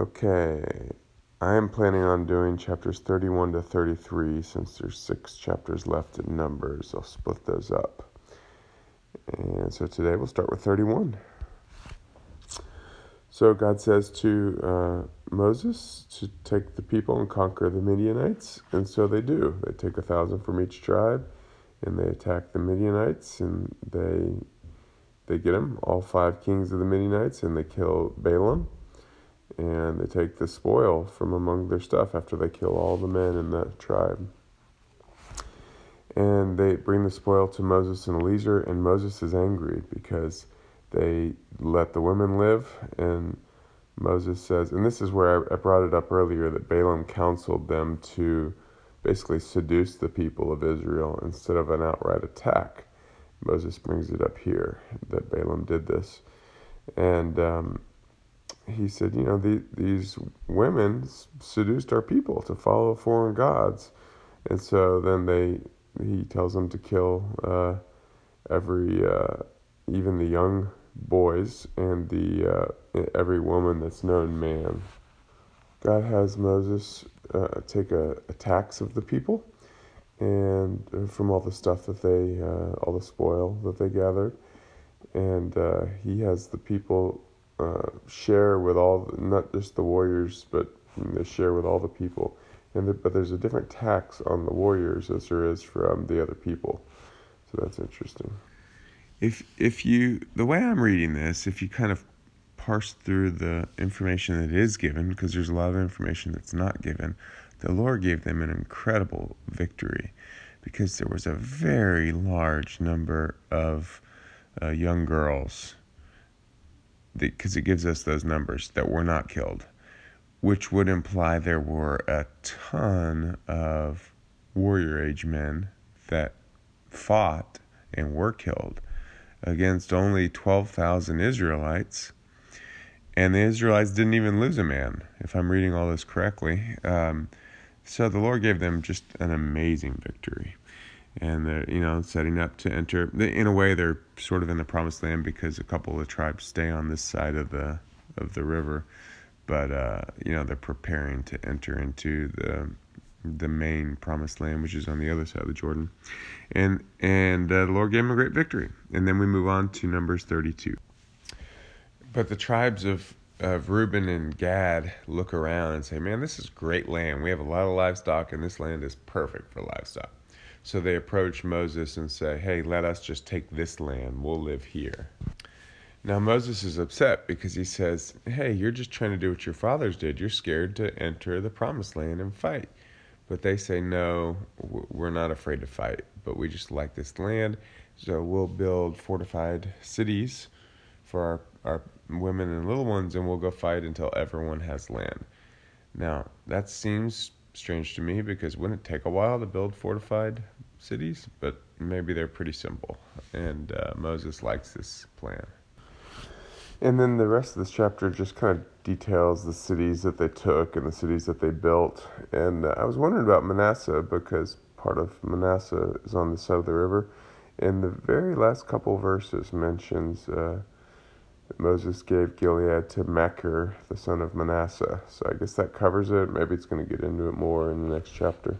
Okay, I am planning on doing chapters 31 to 33 since there's six chapters left in Numbers. I'll split those up. And so today we'll start with 31. So God says to uh, Moses to take the people and conquer the Midianites, and so they do. They take a thousand from each tribe, and they attack the Midianites, and they they get them, all five kings of the Midianites, and they kill Balaam and they take the spoil from among their stuff after they kill all the men in the tribe. And they bring the spoil to Moses and Eleazar, and Moses is angry because they let the women live. And Moses says, and this is where I brought it up earlier that Balaam counseled them to basically seduce the people of Israel instead of an outright attack. Moses brings it up here that Balaam did this. And um, he said, you know, the, these women seduced our people to follow foreign gods, and so then they he tells them to kill uh, every uh, even the young boys and the uh, every woman that's known man. God has Moses uh, take a, a, tax of the people, and uh, from all the stuff that they uh, all the spoil that they gathered, and he has the people uh, share with all, not just the warriors, but they share with all the people. And the, but there's a different tax on the warriors as there is from the other people. So that's interesting. If if you the way I'm reading this, if you kind of parse through the information that is given, because there's a lot of information that's not given, the Lord gave them an incredible victory, because there was a very large number of uh, young girls because it gives us those numbers that were not killed, which would imply there were a ton of warrior age men that fought and were killed against only 12,000 Israelites. And the Israelites didn't even lose a man, if I'm reading all this correctly. Um, so the Lord gave them just an amazing victory and they're you know setting up to enter. In a way, they're sort of in the promised land because a couple of the tribes stay on this side of the of the river, but uh, you know they're preparing to enter into the the main promised land, which is on the other side of the Jordan, and and uh, the Lord gave them a great victory. And then we move on to Numbers thirty-two. But the tribes of of Reuben and Gad look around and say, "Man, this is great land. We have a lot of livestock, and this land is perfect for livestock." So they approach Moses and say, Hey, let us just take this land. We'll live here. Now Moses is upset because he says, Hey, you're just trying to do what your fathers did. You're scared to enter the promised land and fight. But they say, No, we're not afraid to fight, but we just like this land. So we'll build fortified cities for our, our women and little ones, and we'll go fight until everyone has land. Now, that seems strange to me because wouldn't it take a while to build fortified cities? But maybe they're pretty simple. And uh, Moses likes this plan. And then the rest of this chapter just kind of details the cities that they took and the cities that they built. And uh, I was wondering about Manasseh because part of Manasseh is on the side of the river. And the very last couple verses mentions uh, Moses gave Gilead to Machir, the son of Manasseh. So I guess that covers it. Maybe it's going to get into it more in the next chapter.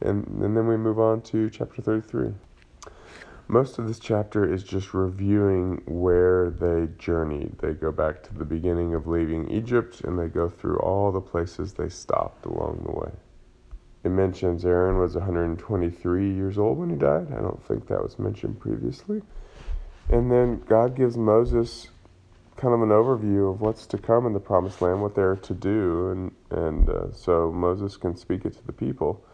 And, and then we move on to chapter 33. Most of this chapter is just reviewing where they journeyed. They go back to the beginning of leaving Egypt and they go through all the places they stopped along the way. It mentions Aaron was 123 years old when he died. I don't think that was mentioned previously. And then God gives Moses kind of an overview of what's to come in the promised land, what they're to do, and and uh, so Moses can speak it to the people.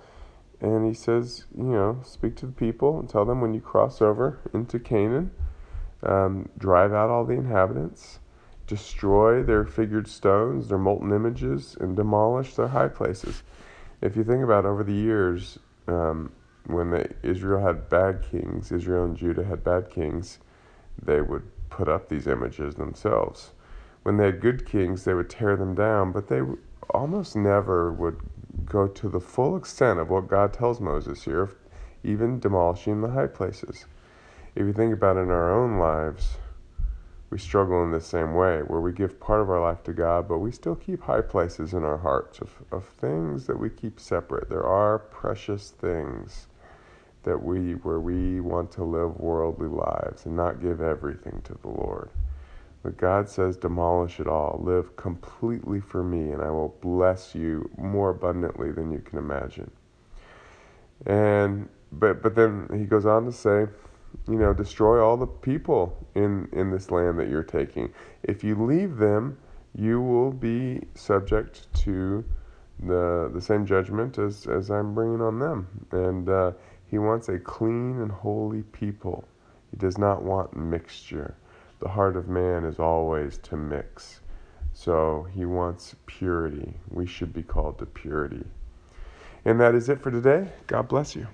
And he says, you know, speak to the people and tell them when you cross over into Canaan, um, drive out all the inhabitants, destroy their figured stones, their molten images, and demolish their high places. If you think about over the years, um, when they, Israel had bad kings, Israel and Judah had bad kings, they would put up these images themselves. When they had good kings, they would tear them down, but they almost never would go to the full extent of what God tells Moses here, even demolishing the high places. If you think about it in our own lives, we struggle in the same way, where we give part of our life to God, but we still keep high places in our hearts of, of things that we keep separate. There are precious things that we where we want to live worldly lives and not give everything to the Lord. But God says, demolish it all. Live completely for me, and I will bless you more abundantly than you can imagine. And but but then he goes on to say, you know, destroy all the people in, in this land that you're taking. If you leave them, you will be subject to the, the same judgment as, as I'm bringing on them. And uh, he wants a clean and holy people. He does not want mixture. The heart of man is always to mix. So he wants purity. We should be called to purity. And that is it for today. God bless you.